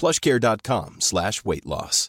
Plush care dot com slash weight loss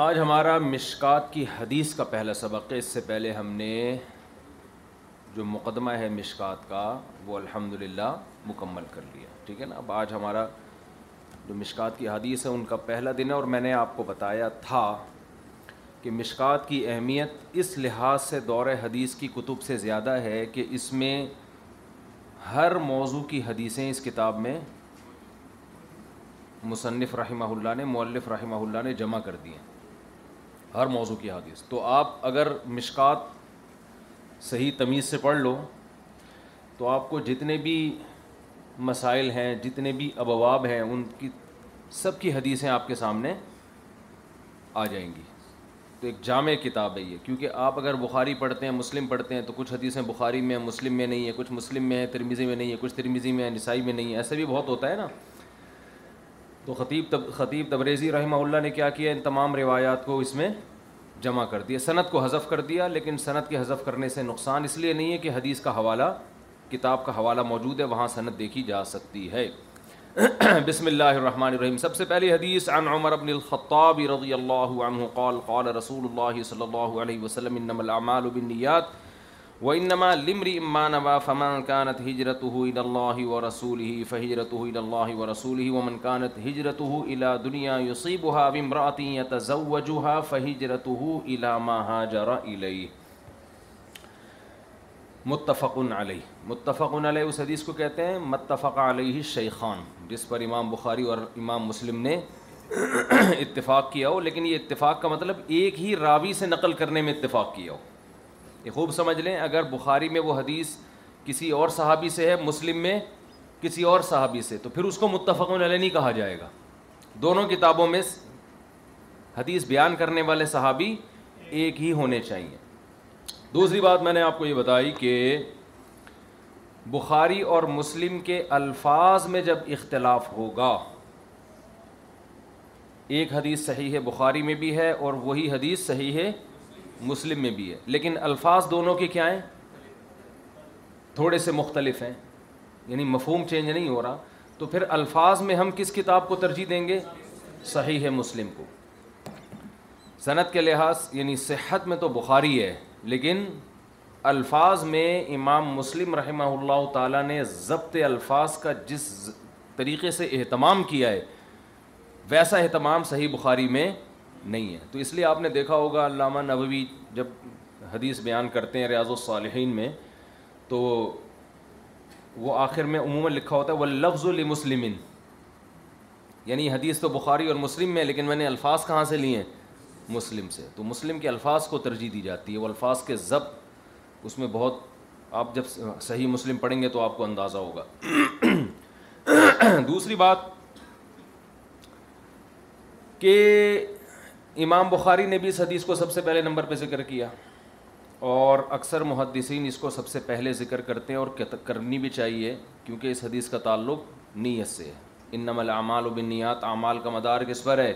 آج ہمارا مشکات کی حدیث کا پہلا سبق ہے اس سے پہلے ہم نے جو مقدمہ ہے مشکات کا وہ الحمد للہ مکمل کر لیا ٹھیک ہے نا اب آج ہمارا جو مشکات کی حدیث ہے ان کا پہلا دن ہے اور میں نے آپ کو بتایا تھا کہ مشکات کی اہمیت اس لحاظ سے دور حدیث کی کتب سے زیادہ ہے کہ اس میں ہر موضوع کی حدیثیں اس کتاب میں مصنف رحمہ اللہ نے مؤلف رحمہ اللہ نے جمع کر دی ہیں ہر موضوع کی حادث تو آپ اگر مشکات صحیح تمیز سے پڑھ لو تو آپ کو جتنے بھی مسائل ہیں جتنے بھی ابواب ہیں ان کی سب کی حدیثیں آپ کے سامنے آ جائیں گی تو ایک جامع کتاب ہے یہ کیونکہ آپ اگر بخاری پڑھتے ہیں مسلم پڑھتے ہیں تو کچھ حدیثیں بخاری میں مسلم میں نہیں ہیں کچھ مسلم میں ہیں ترمیزی میں نہیں ہیں کچھ ترمیزی میں نسائی میں نہیں ہے ایسا بھی بہت ہوتا ہے نا تو خطیب تب خطیب تبریزی رحمہ اللہ نے کیا کیا ان تمام روایات کو اس میں جمع کر دیا صنعت کو حذف کر دیا لیکن صنعت کے حذف کرنے سے نقصان اس لیے نہیں ہے کہ حدیث کا حوالہ کتاب کا حوالہ موجود ہے وہاں صنعت دیکھی جا سکتی ہے بسم اللہ الرحمن الرحیم سب سے پہلی حدیث عن عمر بن الخطاب رضی اللہ عنہ قال قال رسول اللہ صلی اللہ علیہ وسلم الاعمال بالنیات وما لمری فمن کانت ہجرت رسول ہی فحجرت اللہ و رسول ہی ومن کانت ہجرت یوسی بہا ومراتی تضو فہجرت فحجرت الا ما حاجر متفقن علیہ متفق علیہ اس حدیث کو کہتے ہیں متفق علیہ شیخان جس پر امام بخاری اور امام مسلم نے اتفاق کیا ہو لیکن یہ اتفاق کا مطلب ایک ہی راوی سے نقل کرنے میں اتفاق کیا ہو یہ خوب سمجھ لیں اگر بخاری میں وہ حدیث کسی اور صحابی سے ہے مسلم میں کسی اور صحابی سے تو پھر اس کو متفق علیہ نہیں کہا جائے گا دونوں کتابوں میں حدیث بیان کرنے والے صحابی ایک ہی ہونے چاہیے دوسری بات میں نے آپ کو یہ بتائی کہ بخاری اور مسلم کے الفاظ میں جب اختلاف ہوگا ایک حدیث صحیح ہے بخاری میں بھی ہے اور وہی حدیث صحیح ہے مسلم میں بھی ہے لیکن الفاظ دونوں کے کیا ہیں تھوڑے سے مختلف ہیں یعنی مفہوم چینج نہیں ہو رہا تو پھر الفاظ میں ہم کس کتاب کو ترجیح دیں گے صحیح ہے مسلم کو صنعت کے لحاظ یعنی صحت میں تو بخاری ہے لیکن الفاظ میں امام مسلم رحمہ اللہ تعالیٰ نے ضبط الفاظ کا جس طریقے سے اہتمام کیا ہے ویسا اہتمام صحیح بخاری میں نہیں ہے تو اس لیے آپ نے دیکھا ہوگا علامہ نبوی جب حدیث بیان کرتے ہیں ریاض الصالحین میں تو وہ آخر میں عموماً لکھا ہوتا ہے وہ لفظ ولی یعنی حدیث تو بخاری اور مسلم میں لیکن میں نے الفاظ کہاں سے لیے ہیں مسلم سے تو مسلم کے الفاظ کو ترجیح دی جاتی ہے وہ الفاظ کے ضبط اس میں بہت آپ جب صحیح مسلم پڑھیں گے تو آپ کو اندازہ ہوگا دوسری بات کہ امام بخاری نے بھی اس حدیث کو سب سے پہلے نمبر پہ ذکر کیا اور اکثر محدثین اس کو سب سے پہلے ذکر کرتے ہیں اور کرنی بھی چاہیے کیونکہ اس حدیث کا تعلق نیت سے ہے ان نمل اعمال و بنیات اعمال کا مدار کس پر ہے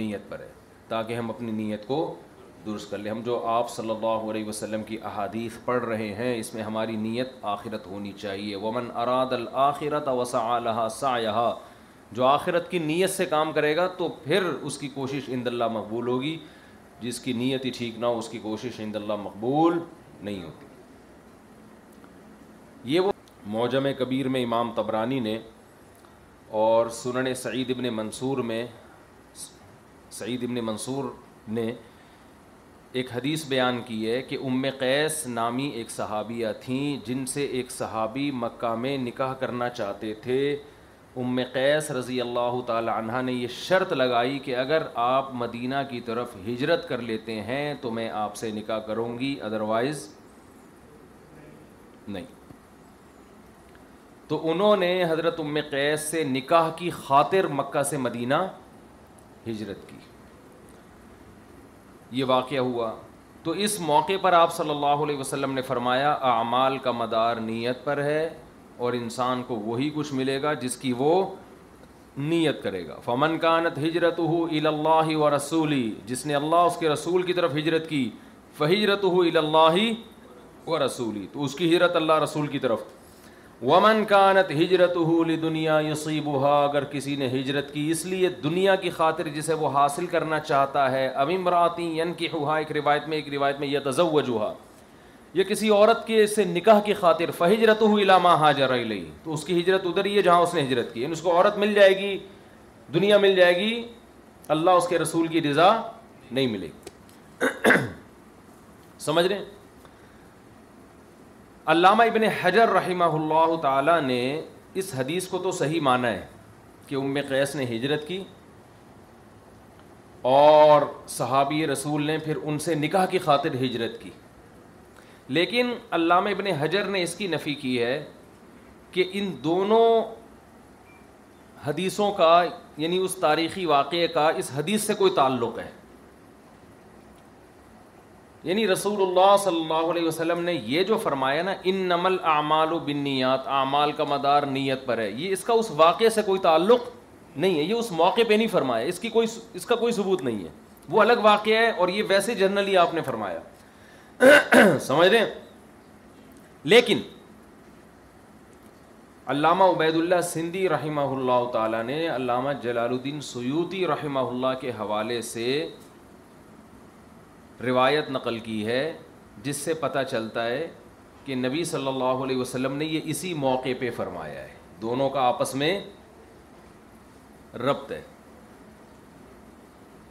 نیت پر ہے تاکہ ہم اپنی نیت کو درست کر لیں ہم جو آپ صلی اللہ علیہ وسلم کی احادیث پڑھ رہے ہیں اس میں ہماری نیت آخرت ہونی چاہیے ومن اراد الآخرت وسا علیہ سایہ جو آخرت کی نیت سے کام کرے گا تو پھر اس کی کوشش اند اللہ مقبول ہوگی جس کی نیت ہی ٹھیک نہ ہو اس کی کوشش اند اللہ مقبول نہیں ہوتی یہ وہ موجم کبیر میں امام تبرانی نے اور سنن سعید ابن منصور میں سعید ابن منصور نے ایک حدیث بیان کی ہے کہ ام قیس نامی ایک صحابیہ تھیں جن سے ایک صحابی مکہ میں نکاح کرنا چاہتے تھے ام قیس رضی اللہ تعالی عنہ نے یہ شرط لگائی کہ اگر آپ مدینہ کی طرف ہجرت کر لیتے ہیں تو میں آپ سے نکاح کروں گی ادروائز نہیں تو انہوں نے حضرت ام قیس سے نکاح کی خاطر مکہ سے مدینہ ہجرت کی یہ واقعہ ہوا تو اس موقع پر آپ صلی اللہ علیہ وسلم نے فرمایا اعمال کا مدار نیت پر ہے اور انسان کو وہی کچھ ملے گا جس کی وہ نیت کرے گا فمن کانت ہجرت ہو اللہ و رسولی جس نے اللہ اس کے رسول کی طرف ہجرت کی فہجرت ہو اللہ و رسولی تو اس کی ہجرت اللہ رسول کی طرف ومن کانت ہجرت ہو دنیا یسیب اگر کسی نے ہجرت کی اس لیے دنیا کی خاطر جسے وہ حاصل کرنا چاہتا ہے اب امراتی ین کی ہوا ایک روایت میں ایک روایت میں یہ ہوا یا کسی عورت کے سے نکاح کی خاطر فہجرت ہوئی علامہ حاجر علیہ تو اس کی ہجرت ادھر ہی ہے جہاں اس نے ہجرت کی یعنی اس کو عورت مل جائے گی دنیا مل جائے گی اللہ اس کے رسول کی رضا نہیں ملے سمجھ رہے ہیں علامہ ابن حجر رحمہ اللہ تعالیٰ نے اس حدیث کو تو صحیح مانا ہے کہ ام قیس نے ہجرت کی اور صحابی رسول نے پھر ان سے نکاح کی خاطر ہجرت کی لیکن علامہ ابن حجر نے اس کی نفی کی ہے کہ ان دونوں حدیثوں کا یعنی اس تاریخی واقعے کا اس حدیث سے کوئی تعلق ہے یعنی رسول اللہ صلی اللہ علیہ وسلم نے یہ جو فرمایا نا ان نمل اعمال و بنیات اعمال کا مدار نیت پر ہے یہ اس کا اس واقعے سے کوئی تعلق نہیں ہے یہ اس موقع پہ نہیں فرمایا اس کی کوئی اس کا کوئی ثبوت نہیں ہے وہ الگ واقعہ ہے اور یہ ویسے جنرلی آپ نے فرمایا سمجھ رہے ہیں لیکن علامہ عبید اللہ سندھی رحمہ اللہ تعالیٰ نے علامہ جلال الدین سیوتی رحمہ اللہ کے حوالے سے روایت نقل کی ہے جس سے پتہ چلتا ہے کہ نبی صلی اللہ علیہ وسلم نے یہ اسی موقع پہ فرمایا ہے دونوں کا آپس میں ربط ہے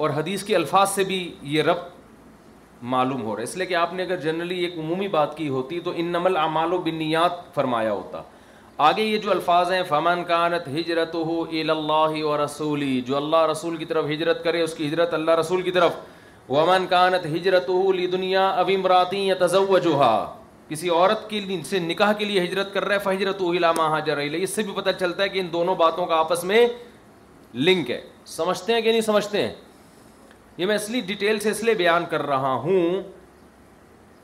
اور حدیث کے الفاظ سے بھی یہ ربط معلوم ہو رہا ہے اس لیے کہ آپ نے اگر جنرلی ایک عمومی بات کی ہوتی تو ان نمل اعمال و بنیات فرمایا ہوتا آگے یہ جو الفاظ ہیں فمن کانت ہجرت ہو اللہ و رسولی جو اللہ رسول کی طرف ہجرت کرے اس کی ہجرت اللہ رسول کی طرف ومن کانت ہجرت لی دنیا اب امراتی یا تضوجہ کسی عورت کے سے نکاح کے لیے ہجرت کر رہا ہے فہجرت علامہ حاجر اس سے بھی پتہ چلتا ہے کہ ان دونوں باتوں کا آپس میں لنک ہے سمجھتے ہیں کہ نہیں سمجھتے ہیں یہ میں اس لیے ڈیٹیل سے اس لیے بیان کر رہا ہوں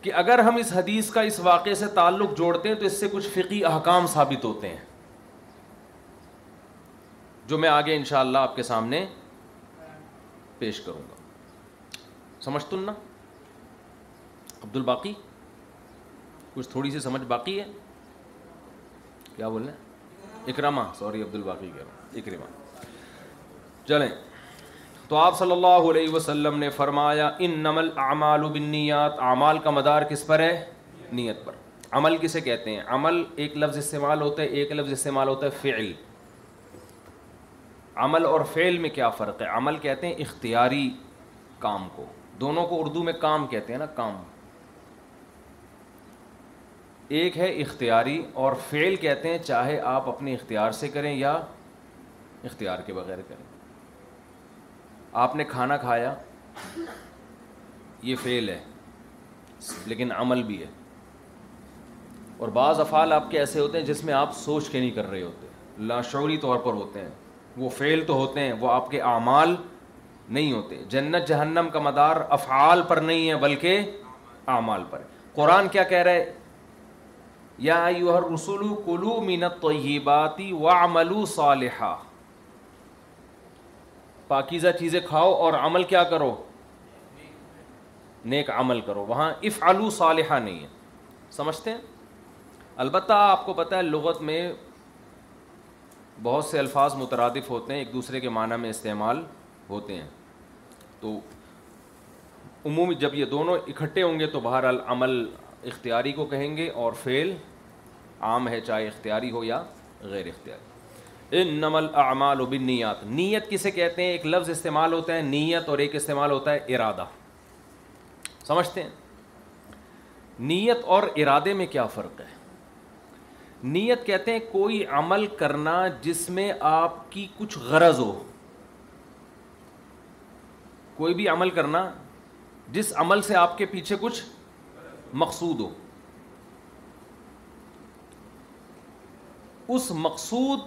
کہ اگر ہم اس حدیث کا اس واقعے سے تعلق جوڑتے ہیں تو اس سے کچھ فقی احکام ثابت ہوتے ہیں جو میں آگے ان شاء اللہ آپ کے سامنے پیش کروں گا سمجھ تم نا عبد الباقی کچھ تھوڑی سی سمجھ باقی ہے کیا بول رہے ہیں اکرما سوری عبد الباقی کہہ رہا ہوں اکرما چلیں تو آپ صلی اللہ علیہ وسلم نے فرمایا ان نمل اعمال و بنیات اعمال کا مدار کس پر ہے نیت پر عمل کسے کہتے ہیں عمل ایک لفظ استعمال ہوتا ہے ایک لفظ استعمال ہوتا ہے فعل عمل اور فعل میں کیا فرق ہے عمل کہتے ہیں اختیاری کام کو دونوں کو اردو میں کام کہتے ہیں نا کام ایک ہے اختیاری اور فعل کہتے ہیں چاہے آپ اپنے اختیار سے کریں یا اختیار کے بغیر کریں آپ نے کھانا کھایا یہ فیل ہے لیکن عمل بھی ہے اور بعض افعال آپ کے ایسے ہوتے ہیں جس میں آپ سوچ کے نہیں کر رہے ہوتے لاشعوری طور پر ہوتے ہیں وہ فیل تو ہوتے ہیں وہ آپ کے اعمال نہیں ہوتے جنت جہنم کا مدار افعال پر نہیں ہے بلکہ اعمال پر ہے قرآن کیا کہہ رہے یا رسول و طیباتی و صالحہ پاکیزہ چیزیں کھاؤ اور عمل کیا کرو نیک عمل کرو وہاں اف آلو صالحہ نہیں ہے سمجھتے ہیں البتہ آپ کو پتہ ہے لغت میں بہت سے الفاظ مترادف ہوتے ہیں ایک دوسرے کے معنی میں استعمال ہوتے ہیں تو عموم جب یہ دونوں اکٹھے ہوں گے تو عمل اختیاری کو کہیں گے اور فعل عام ہے چاہے اختیاری ہو یا غیر اختیاری ان نمل اعمال و نیت نیت کسے کہتے ہیں ایک لفظ استعمال ہوتا ہے نیت اور ایک استعمال ہوتا ہے ارادہ سمجھتے ہیں نیت اور ارادے میں کیا فرق ہے نیت کہتے ہیں کوئی عمل کرنا جس میں آپ کی کچھ غرض ہو کوئی بھی عمل کرنا جس عمل سے آپ کے پیچھے کچھ مقصود ہو اس مقصود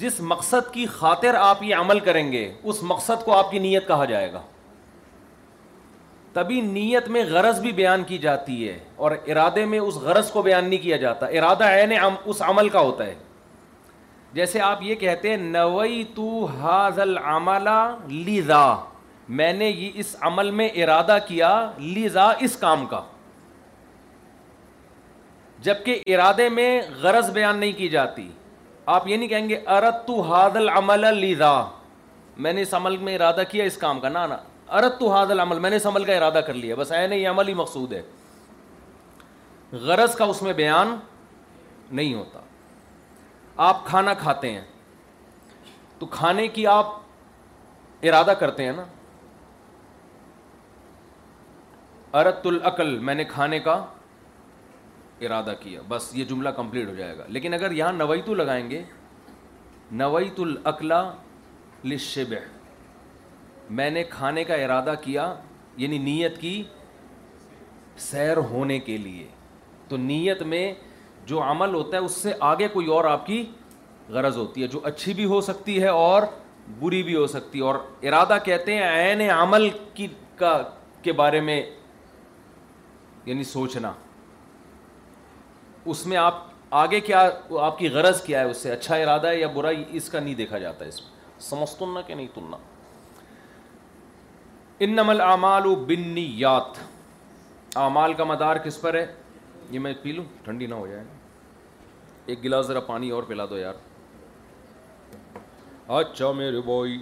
جس مقصد کی خاطر آپ یہ عمل کریں گے اس مقصد کو آپ کی نیت کہا جائے گا تبھی نیت میں غرض بھی بیان کی جاتی ہے اور ارادے میں اس غرض کو بیان نہیں کیا جاتا ارادہ عین اس عمل کا ہوتا ہے جیسے آپ یہ کہتے ہیں نوئی تو حاضل عملہ لیزا میں نے یہ اس عمل میں ارادہ کیا لیزا اس کام کا جبکہ ارادے میں غرض بیان نہیں کی جاتی آپ یہ نہیں کہیں گے ارت تو حادل عمل لیدا میں نے اس عمل میں ارادہ کیا اس کام کا نا نا ارت تو حادل عمل میں نے اس عمل کا ارادہ کر لیا بس این یہ عمل ہی مقصود ہے غرض کا اس میں بیان نہیں ہوتا آپ کھانا کھاتے ہیں تو کھانے کی آپ ارادہ کرتے ہیں نا ارت العقل میں نے کھانے کا ارادہ کیا بس یہ جملہ کمپلیٹ ہو جائے گا لیکن اگر یہاں نویت لگائیں گے نویت الاقلا لشب میں نے کھانے کا ارادہ کیا یعنی نیت کی سیر ہونے کے لیے تو نیت میں جو عمل ہوتا ہے اس سے آگے کوئی اور آپ کی غرض ہوتی ہے جو اچھی بھی ہو سکتی ہے اور بری بھی ہو سکتی ہے اور ارادہ کہتے ہیں عین عمل کی کا کے بارے میں یعنی سوچنا اس میں آپ آگے کیا آپ کی غرض کیا ہے اس سے اچھا ارادہ ہے یا برا اس کا نہیں دیکھا جاتا اس میں تننا ان نمل اعمال و بنیات اعمال کا مدار کس پر ہے یہ میں پی لوں ٹھنڈی نہ ہو جائے ایک گلاس ذرا پانی اور پلا دو یار اچھا میرے بوائی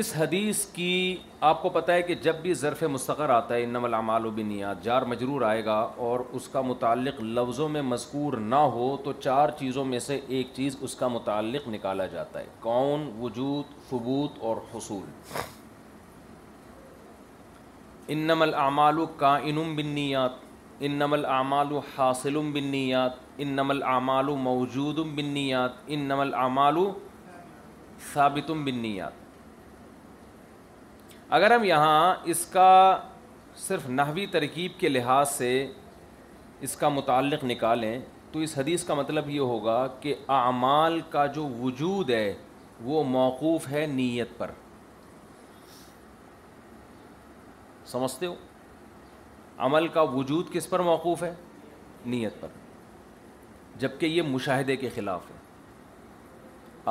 اس حدیث کی آپ کو پتہ ہے کہ جب بھی ظرف مستقر آتا ہے انم العمال و بنیاد جار مجرور آئے گا اور اس کا متعلق لفظوں میں مذکور نہ ہو تو چار چیزوں میں سے ایک چیز اس کا متعلق نکالا جاتا ہے کون وجود ثبوت اور حصول انم العمال و کائن بنیات انم العمال و حاصل بنیات انم العمال موجود بنیات انم العمال ثابت بنیات اگر ہم یہاں اس کا صرف نحوی ترکیب کے لحاظ سے اس کا متعلق نکالیں تو اس حدیث کا مطلب یہ ہوگا کہ اعمال کا جو وجود ہے وہ موقوف ہے نیت پر سمجھتے ہو عمل کا وجود کس پر موقوف ہے نیت پر جبکہ یہ مشاہدے کے خلاف ہے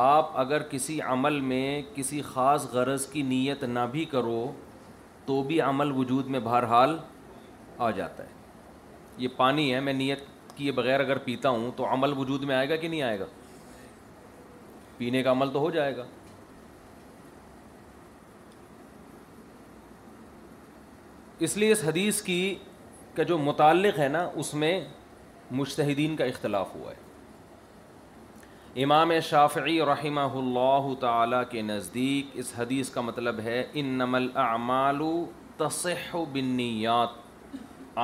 آپ اگر کسی عمل میں کسی خاص غرض کی نیت نہ بھی کرو تو بھی عمل وجود میں بہرحال آ جاتا ہے یہ پانی ہے میں نیت کیے بغیر اگر پیتا ہوں تو عمل وجود میں آئے گا کہ نہیں آئے گا پینے کا عمل تو ہو جائے گا اس لیے اس حدیث کی کا جو متعلق ہے نا اس میں مشتحدین کا اختلاف ہوا ہے امام شافعی رحمہ اللہ تعالیٰ کے نزدیک اس حدیث کا مطلب ہے ان نمل اعمال تصح بنیات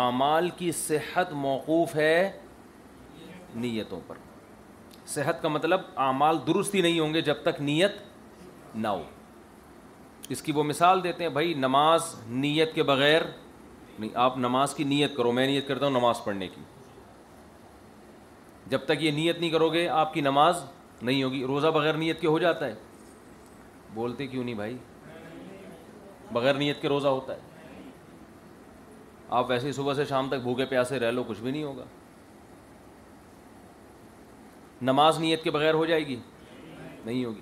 اعمال کی صحت موقوف ہے نیتوں پر صحت کا مطلب اعمال درست ہی نہیں ہوں گے جب تک نیت نہ ہو اس کی وہ مثال دیتے ہیں بھائی نماز نیت کے بغیر نہیں آپ نماز کی نیت کرو میں نیت کرتا ہوں نماز پڑھنے کی جب تک یہ نیت نہیں کرو گے آپ کی نماز نہیں ہوگی روزہ بغیر نیت کے ہو جاتا ہے بولتے کیوں نہیں بھائی بغیر نیت کے روزہ ہوتا ہے آپ ویسے ہی صبح سے شام تک بھوکے پیاسے رہ لو کچھ بھی نہیں ہوگا نماز نیت کے بغیر ہو جائے گی نہیں ہوگی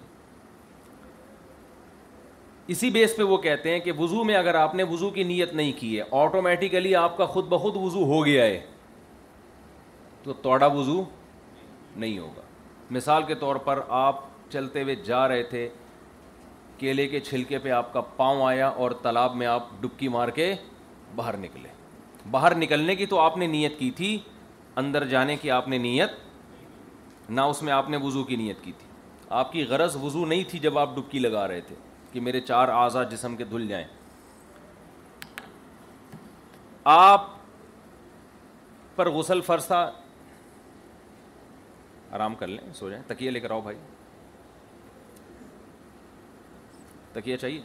اسی بیس پہ وہ کہتے ہیں کہ وضو میں اگر آپ نے وضو کی نیت نہیں کی ہے آٹومیٹیکلی آپ کا خود بخود وضو ہو گیا ہے تو توڑا وضو نہیں ہوگا مثال کے طور پر آپ چلتے ہوئے جا رہے تھے کیلے کے چھلکے پہ آپ کا پاؤں آیا اور تالاب میں آپ ڈبکی مار کے باہر نکلے باہر نکلنے کی تو آپ نے نیت کی تھی اندر جانے کی آپ نے نیت نہ اس میں آپ نے وضو کی نیت کی تھی آپ کی غرض وضو نہیں تھی جب آپ ڈبکی لگا رہے تھے کہ میرے چار اعضا جسم کے دھل جائیں آپ پر غسل فرض تھا آرام کر لیں سو جائیں تکیہ لے کر آؤ بھائی تکیہ چاہیے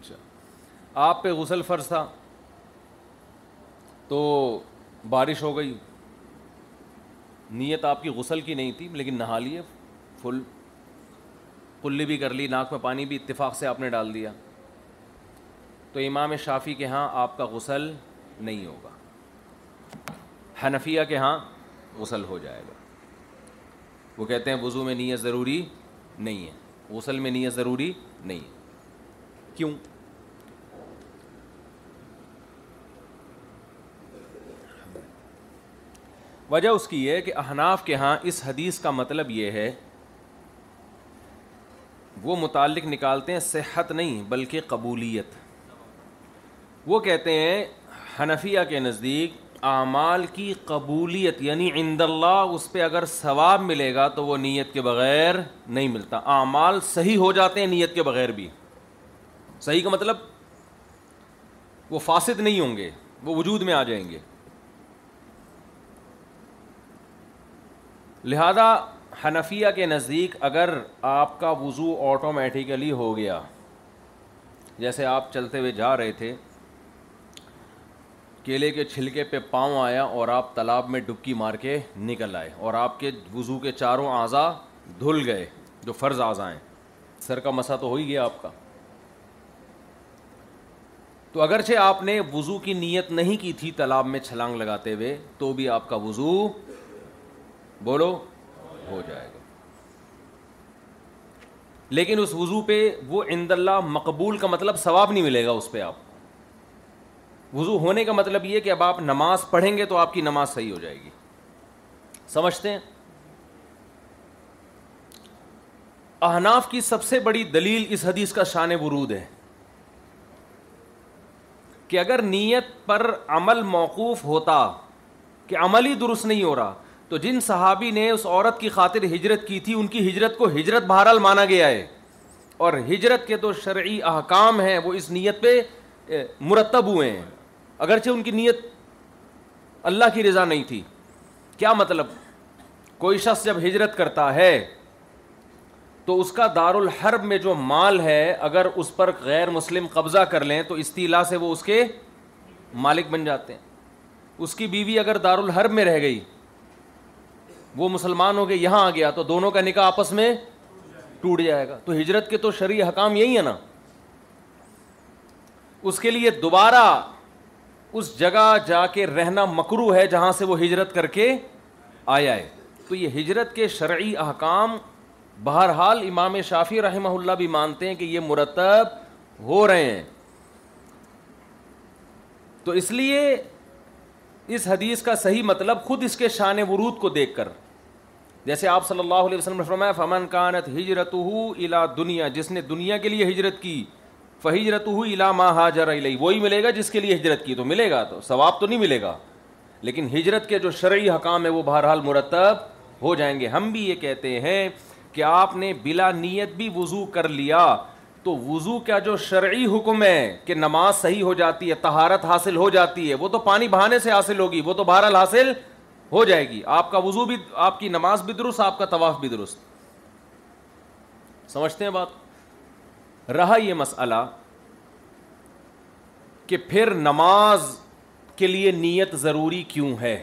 اچھا آپ پہ غسل فرض تھا تو بارش ہو گئی نیت آپ کی غسل کی نہیں تھی لیکن نہا لیے فل کلی بھی کر لی ناک میں پانی بھی اتفاق سے آپ نے ڈال دیا تو امام شافی کے ہاں آپ کا غسل نہیں ہوگا حنفیہ کے ہاں غسل ہو جائے گا وہ کہتے ہیں وضو میں نیت ضروری نہیں ہے غسل میں نیت ضروری نہیں ہے کیوں وجہ اس کی ہے کہ احناف کے ہاں اس حدیث کا مطلب یہ ہے وہ متعلق نکالتے ہیں صحت نہیں بلکہ قبولیت وہ کہتے ہیں حنفیہ کے نزدیک اعمال کی قبولیت یعنی عند اللہ اس پہ اگر ثواب ملے گا تو وہ نیت کے بغیر نہیں ملتا اعمال صحیح ہو جاتے ہیں نیت کے بغیر بھی صحیح کا مطلب وہ فاسد نہیں ہوں گے وہ وجود میں آ جائیں گے لہذا حنفیہ کے نزدیک اگر آپ کا وضو آٹومیٹیکلی ہو گیا جیسے آپ چلتے ہوئے جا رہے تھے کیلے کے چھلکے پہ پاؤں آیا اور آپ تالاب میں ڈبکی مار کے نکل آئے اور آپ کے وضو کے چاروں آذا دھل گئے جو فرض ہیں سر کا مسا تو ہو ہی گیا آپ کا تو اگرچہ آپ نے وضو کی نیت نہیں کی تھی تالاب میں چھلانگ لگاتے ہوئے تو بھی آپ کا وضو بولو ہو جائے گا لیکن اس وضو پہ وہ اند اللہ مقبول کا مطلب ثواب نہیں ملے گا اس پہ آپ وضو ہونے کا مطلب یہ کہ اب آپ نماز پڑھیں گے تو آپ کی نماز صحیح ہو جائے گی سمجھتے ہیں اہناف کی سب سے بڑی دلیل اس حدیث کا شان ورود ہے کہ اگر نیت پر عمل موقوف ہوتا کہ عمل ہی درست نہیں ہو رہا تو جن صحابی نے اس عورت کی خاطر ہجرت کی تھی ان کی ہجرت کو ہجرت بہرحال مانا گیا ہے اور ہجرت کے تو شرعی احکام ہیں وہ اس نیت پہ مرتب ہوئے ہیں اگرچہ ان کی نیت اللہ کی رضا نہیں تھی کیا مطلب کوئی شخص جب ہجرت کرتا ہے تو اس کا دار الحرب میں جو مال ہے اگر اس پر غیر مسلم قبضہ کر لیں تو استیلا سے وہ اس کے مالک بن جاتے ہیں اس کی بیوی اگر دار الحرب میں رہ گئی وہ مسلمان ہو کے یہاں آ گیا تو دونوں کا نکاح آپس میں ٹوٹ جائے گا تو ہجرت کے تو شرعی حکام یہی ہے نا اس کے لیے دوبارہ اس جگہ جا کے رہنا مکرو ہے جہاں سے وہ ہجرت کر کے آیا ہے تو یہ ہجرت کے شرعی احکام بہرحال امام شافی رحمہ اللہ بھی مانتے ہیں کہ یہ مرتب ہو رہے ہیں تو اس لیے اس حدیث کا صحیح مطلب خود اس کے شان ورود کو دیکھ کر جیسے آپ صلی اللہ علیہ وسلم فرمایا فمن کانت ہجرت ہو الا دنیا جس نے دنیا کے لیے ہجرت کی فہجرت ہو علامہ حاجر علی وہی ملے گا جس کے لیے ہجرت کی تو ملے گا تو ثواب تو نہیں ملے گا لیکن ہجرت کے جو شرعی حکام ہیں وہ بہرحال مرتب ہو جائیں گے ہم بھی یہ کہتے ہیں کہ آپ نے بلا نیت بھی وضو کر لیا تو وضو کا جو شرعی حکم ہے کہ نماز صحیح ہو جاتی ہے تہارت حاصل ہو جاتی ہے وہ تو پانی بہانے سے حاصل ہوگی وہ تو بہرحال حاصل ہو جائے گی آپ کا وضو بھی آپ کی نماز بھی درست آپ کا طواف بھی درست سمجھتے ہیں بات رہا یہ مسئلہ کہ پھر نماز کے لیے نیت ضروری کیوں ہے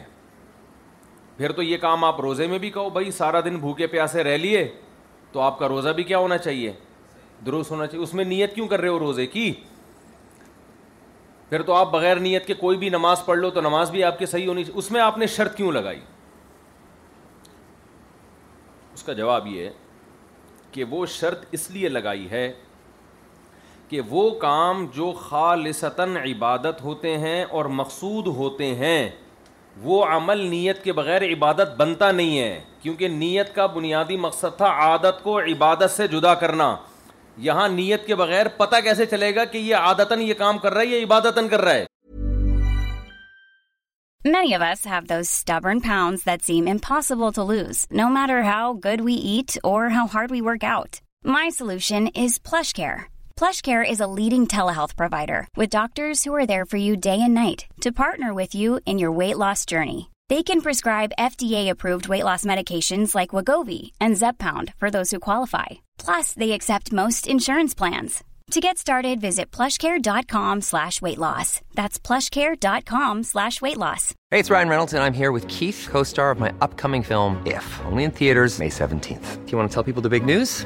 پھر تو یہ کام آپ روزے میں بھی کہو بھائی سارا دن بھوکے پیاسے رہ لیے تو آپ کا روزہ بھی کیا ہونا چاہیے درست ہونا چاہیے اس میں نیت کیوں کر رہے ہو روزے کی پھر تو آپ بغیر نیت کے کوئی بھی نماز پڑھ لو تو نماز بھی آپ کی صحیح ہونی چاہیے اس میں آپ نے شرط کیوں لگائی اس کا جواب یہ کہ وہ شرط اس لیے لگائی ہے کہ وہ کام جو خالصتاً عبادت ہوتے ہیں اور مقصود ہوتے ہیں وہ عمل نیت کے بغیر عبادت بنتا نہیں ہے کیونکہ نیت کا بنیادی مقصد تھا عادت کو عبادت سے جدا کرنا یہاں نیت کے بغیر پتہ کیسے چلے گا کہ یہ عادتاً یہ کام کر رہا ہے یا عبادتاً کر رہا ہے Many of us have those stubborn pounds that seem impossible to lose, no matter how good we eat or how hard we work out. My solution is plush care. Plush care is a leading day and night to partner with you in your weight loss journey describe who qualify plus they news?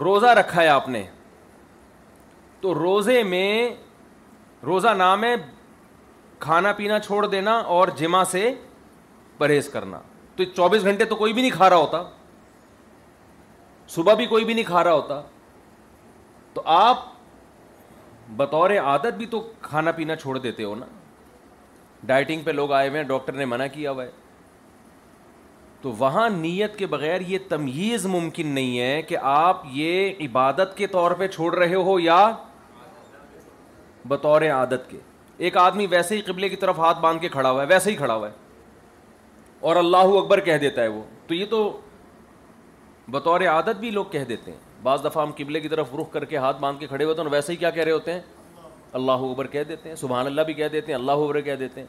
روزہ رکھا ہے آپ نے تو روزے میں روزہ نام ہے کھانا پینا چھوڑ دینا اور جمع سے پرہیز کرنا تو چوبیس گھنٹے تو کوئی بھی نہیں کھا رہا ہوتا صبح بھی کوئی بھی نہیں کھا رہا ہوتا تو آپ بطور عادت بھی تو کھانا پینا چھوڑ دیتے ہو نا ڈائٹنگ پہ لوگ آئے ہوئے ہیں ڈاکٹر نے منع کیا ہوا ہے تو وہاں نیت کے بغیر یہ تمیز ممکن نہیں ہے کہ آپ یہ عبادت کے طور پہ چھوڑ رہے ہو یا بطور عادت کے ایک آدمی ویسے ہی قبلے کی طرف ہاتھ باندھ کے کھڑا ہوا ہے ویسے ہی کھڑا ہوا ہے اور اللہ اکبر کہہ دیتا ہے وہ تو یہ تو بطور عادت بھی لوگ کہہ دیتے ہیں بعض دفعہ ہم قبلے کی طرف رخ کر کے ہاتھ باندھ کے کھڑے ہوتے ہیں ویسے ہی کیا کہہ رہے ہوتے ہیں اللہ اکبر کہہ دیتے ہیں سبحان اللہ بھی کہہ دیتے ہیں اللہ اکبر کہہ دیتے ہیں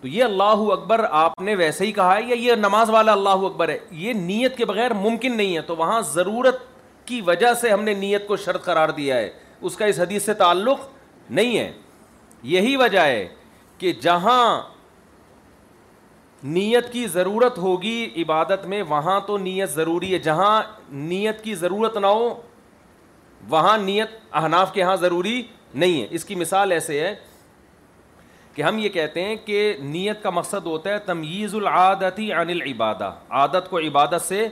تو یہ اللہ اکبر آپ نے ویسے ہی کہا ہے یا یہ نماز والا اللہ اکبر ہے یہ نیت کے بغیر ممکن نہیں ہے تو وہاں ضرورت کی وجہ سے ہم نے نیت کو شرط قرار دیا ہے اس کا اس حدیث سے تعلق نہیں ہے یہی وجہ ہے کہ جہاں نیت کی ضرورت ہوگی عبادت میں وہاں تو نیت ضروری ہے جہاں نیت کی ضرورت نہ ہو وہاں نیت احناف کے ہاں ضروری نہیں ہے اس کی مثال ایسے ہے کہ ہم یہ کہتے ہیں کہ نیت کا مقصد ہوتا ہے تمیز العادتی عن العبادہ عادت کو عبادت سے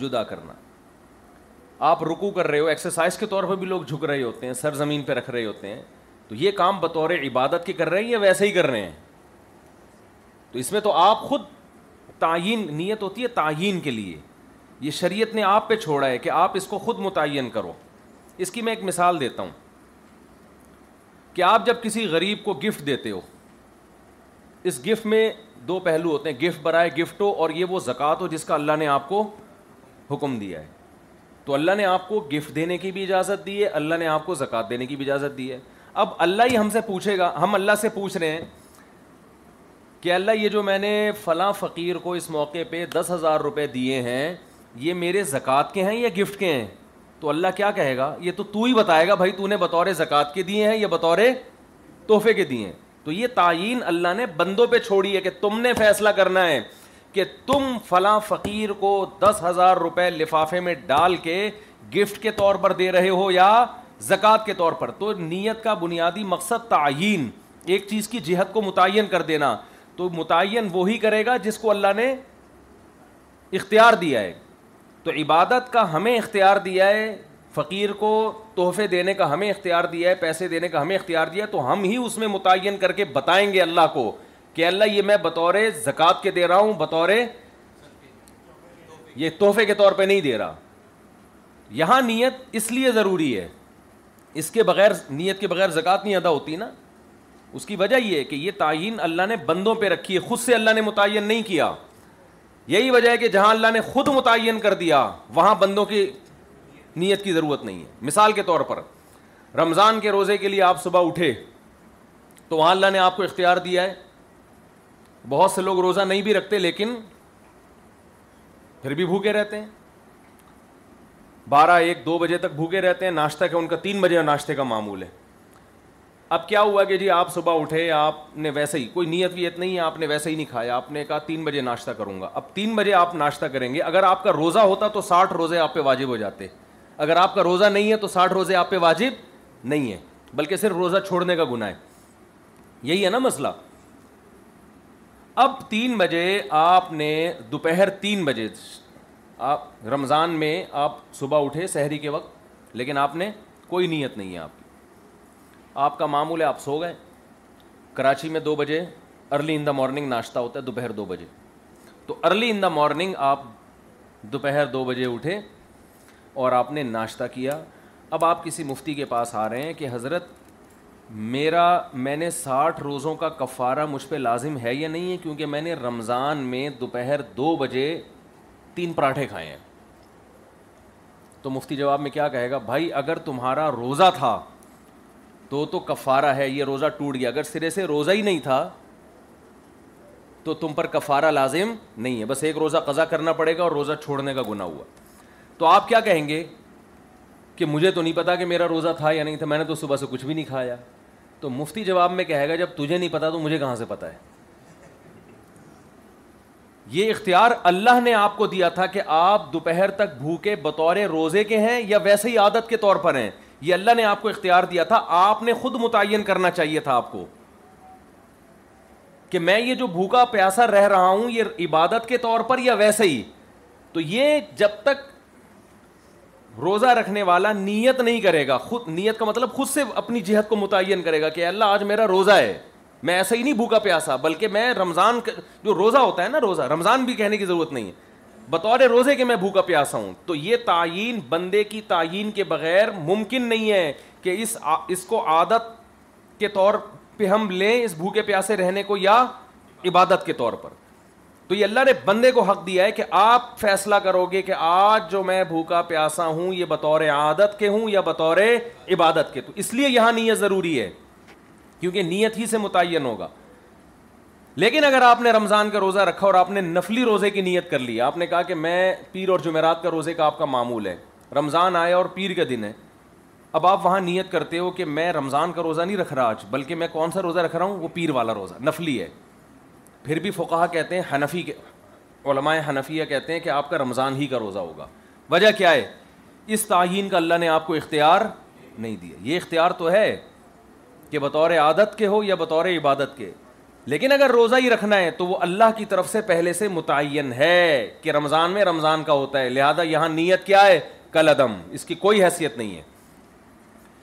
جدا کرنا آپ رکو کر رہے ہو ایکسرسائز کے طور پر بھی لوگ جھک رہے ہوتے ہیں سر زمین پہ رکھ رہے ہوتے ہیں تو یہ کام بطور عبادت کے کر رہے ہیں یا ویسے ہی کر رہے ہیں تو اس میں تو آپ خود تعین نیت ہوتی ہے تعین کے لیے یہ شریعت نے آپ پہ چھوڑا ہے کہ آپ اس کو خود متعین کرو اس کی میں ایک مثال دیتا ہوں کہ آپ جب کسی غریب کو گفٹ دیتے ہو اس گفٹ میں دو پہلو ہوتے ہیں گفٹ برائے گفٹ ہو اور یہ وہ زکوٰۃ ہو جس کا اللہ نے آپ کو حکم دیا ہے تو اللہ نے آپ کو گفٹ دینے کی بھی اجازت دی ہے اللہ نے آپ کو زکوٰۃ دینے کی بھی اجازت دی ہے اب اللہ ہی ہم سے پوچھے گا ہم اللہ سے پوچھ رہے ہیں کہ اللہ یہ جو میں نے فلاں فقیر کو اس موقع پہ دس ہزار روپے دیے ہیں یہ میرے زکوٰۃ کے ہیں یا گفٹ کے ہیں تو اللہ کیا کہے گا یہ تو تو ہی بتائے گا بھائی تو نے بطور زکوٰۃ کے دیے ہیں یا بطور تحفے کے دیے ہیں تو یہ تعین اللہ نے بندوں پہ چھوڑی ہے کہ تم نے فیصلہ کرنا ہے کہ تم فلاں فقیر کو دس ہزار روپے لفافے میں ڈال کے گفٹ کے طور پر دے رہے ہو یا زکوٰۃ کے طور پر تو نیت کا بنیادی مقصد تعین ایک چیز کی جہت کو متعین کر دینا تو متعین وہی کرے گا جس کو اللہ نے اختیار دیا ہے تو عبادت کا ہمیں اختیار دیا ہے فقیر کو تحفے دینے کا ہمیں اختیار دیا ہے پیسے دینے کا ہمیں اختیار دیا ہے تو ہم ہی اس میں متعین کر کے بتائیں گے اللہ کو کہ اللہ یہ میں بطور زکوٰۃ کے دے رہا ہوں بطور یہ تحفے کے طور پہ نہیں دے رہا یہاں نیت اس لیے ضروری ہے اس کے بغیر نیت کے بغیر زکوٰۃ نہیں ادا ہوتی نا اس کی وجہ یہ ہے کہ یہ تعین اللہ نے بندوں پہ رکھی ہے خود سے اللہ نے متعین نہیں کیا یہی وجہ ہے کہ جہاں اللہ نے خود متعین کر دیا وہاں بندوں کی نیت کی ضرورت نہیں ہے مثال کے طور پر رمضان کے روزے کے لیے آپ صبح اٹھے تو وہاں اللہ نے آپ کو اختیار دیا ہے بہت سے لوگ روزہ نہیں بھی رکھتے لیکن پھر بھی بھوکے رہتے ہیں بارہ ایک دو بجے تک بھوکے رہتے ہیں ناشتہ کے ان کا تین بجے ناشتے کا معمول ہے اب کیا ہوا کہ جی آپ صبح اٹھے آپ نے ویسے ہی کوئی نیت ویت نہیں ہے آپ نے ویسے ہی نہیں کھایا آپ نے کہا تین بجے ناشتہ کروں گا اب تین بجے آپ ناشتہ کریں گے اگر آپ کا روزہ ہوتا تو ساٹھ روزے آپ پہ واجب ہو جاتے اگر آپ کا روزہ نہیں ہے تو ساٹھ روزے آپ پہ واجب نہیں ہے بلکہ صرف روزہ چھوڑنے کا گناہ ہے یہی ہے نا مسئلہ اب تین بجے آپ نے دوپہر تین بجے آپ رمضان میں آپ صبح اٹھے سحری کے وقت لیکن آپ نے کوئی نیت نہیں ہے آپ کی آپ کا معمول ہے آپ سو گئے کراچی میں دو بجے ارلی ان دا مارننگ ناشتہ ہوتا ہے دوپہر دو بجے تو ارلی ان دا مارننگ آپ دوپہر دو بجے اٹھے اور آپ نے ناشتہ کیا اب آپ کسی مفتی کے پاس آ رہے ہیں کہ حضرت میرا میں نے ساٹھ روزوں کا کفارہ مجھ پہ لازم ہے یا نہیں ہے کیونکہ میں نے رمضان میں دوپہر دو بجے تین پراٹھے کھائے ہیں تو مفتی جواب میں کیا کہے گا بھائی اگر تمہارا روزہ تھا تو تو کفارہ ہے یہ روزہ ٹوٹ گیا اگر سرے سے روزہ ہی نہیں تھا تو تم پر کفارہ لازم نہیں ہے بس ایک روزہ قضا کرنا پڑے گا اور روزہ چھوڑنے کا گناہ ہوا تو آپ کیا کہیں گے کہ مجھے تو نہیں پتا کہ میرا روزہ تھا یا نہیں تھا میں نے تو صبح سے کچھ بھی نہیں کھایا تو مفتی جواب میں کہے گا جب تجھے نہیں پتا تو مجھے کہاں سے پتا ہے یہ اختیار اللہ نے آپ کو دیا تھا کہ آپ دوپہر تک بھوکے بطور روزے کے ہیں یا ویسے ہی عادت کے طور پر ہیں یہ اللہ نے آپ کو اختیار دیا تھا آپ نے خود متعین کرنا چاہیے تھا آپ کو کہ میں یہ جو بھوکا پیاسا رہ رہا ہوں یہ عبادت کے طور پر یا ویسے ہی تو یہ جب تک روزہ رکھنے والا نیت نہیں کرے گا خود نیت کا مطلب خود سے اپنی جہت کو متعین کرے گا کہ اللہ آج میرا روزہ ہے میں ایسا ہی نہیں بھوکا پیاسا بلکہ میں رمضان جو روزہ ہوتا ہے نا روزہ رمضان بھی کہنے کی ضرورت نہیں ہے بطور روزے کے میں بھوکا پیاسا ہوں تو یہ تعین بندے کی تعین کے بغیر ممکن نہیں ہے کہ اس اس کو عادت کے طور پہ ہم لیں اس بھوکے پیاسے رہنے کو یا عبادت کے طور پر تو یہ اللہ نے بندے کو حق دیا ہے کہ آپ فیصلہ کرو گے کہ آج جو میں بھوکا پیاسا ہوں یہ بطور عادت کے ہوں یا بطور عبادت کے تو اس لیے یہاں نیت ضروری ہے کیونکہ نیت ہی سے متعین ہوگا لیکن اگر آپ نے رمضان کا روزہ رکھا اور آپ نے نفلی روزے کی نیت کر لی آپ نے کہا کہ میں پیر اور جمعرات کا روزے کا آپ کا معمول ہے رمضان آیا اور پیر کا دن ہے اب آپ وہاں نیت کرتے ہو کہ میں رمضان کا روزہ نہیں رکھ رہا آج بلکہ میں کون سا روزہ رکھ رہا ہوں وہ پیر والا روزہ نفلی ہے پھر بھی فقاہ کہتے ہیں حنفی کے علماء حنفیہ کہتے ہیں کہ آپ کا رمضان ہی کا روزہ ہوگا وجہ کیا ہے اس تعین کا اللہ نے آپ کو اختیار نہیں دیا یہ اختیار تو ہے کہ بطور عادت کے ہو یا بطور عبادت کے لیکن اگر روزہ ہی رکھنا ہے تو وہ اللہ کی طرف سے پہلے سے متعین ہے کہ رمضان میں رمضان کا ہوتا ہے لہذا یہاں نیت کیا ہے کل عدم اس کی کوئی حیثیت نہیں ہے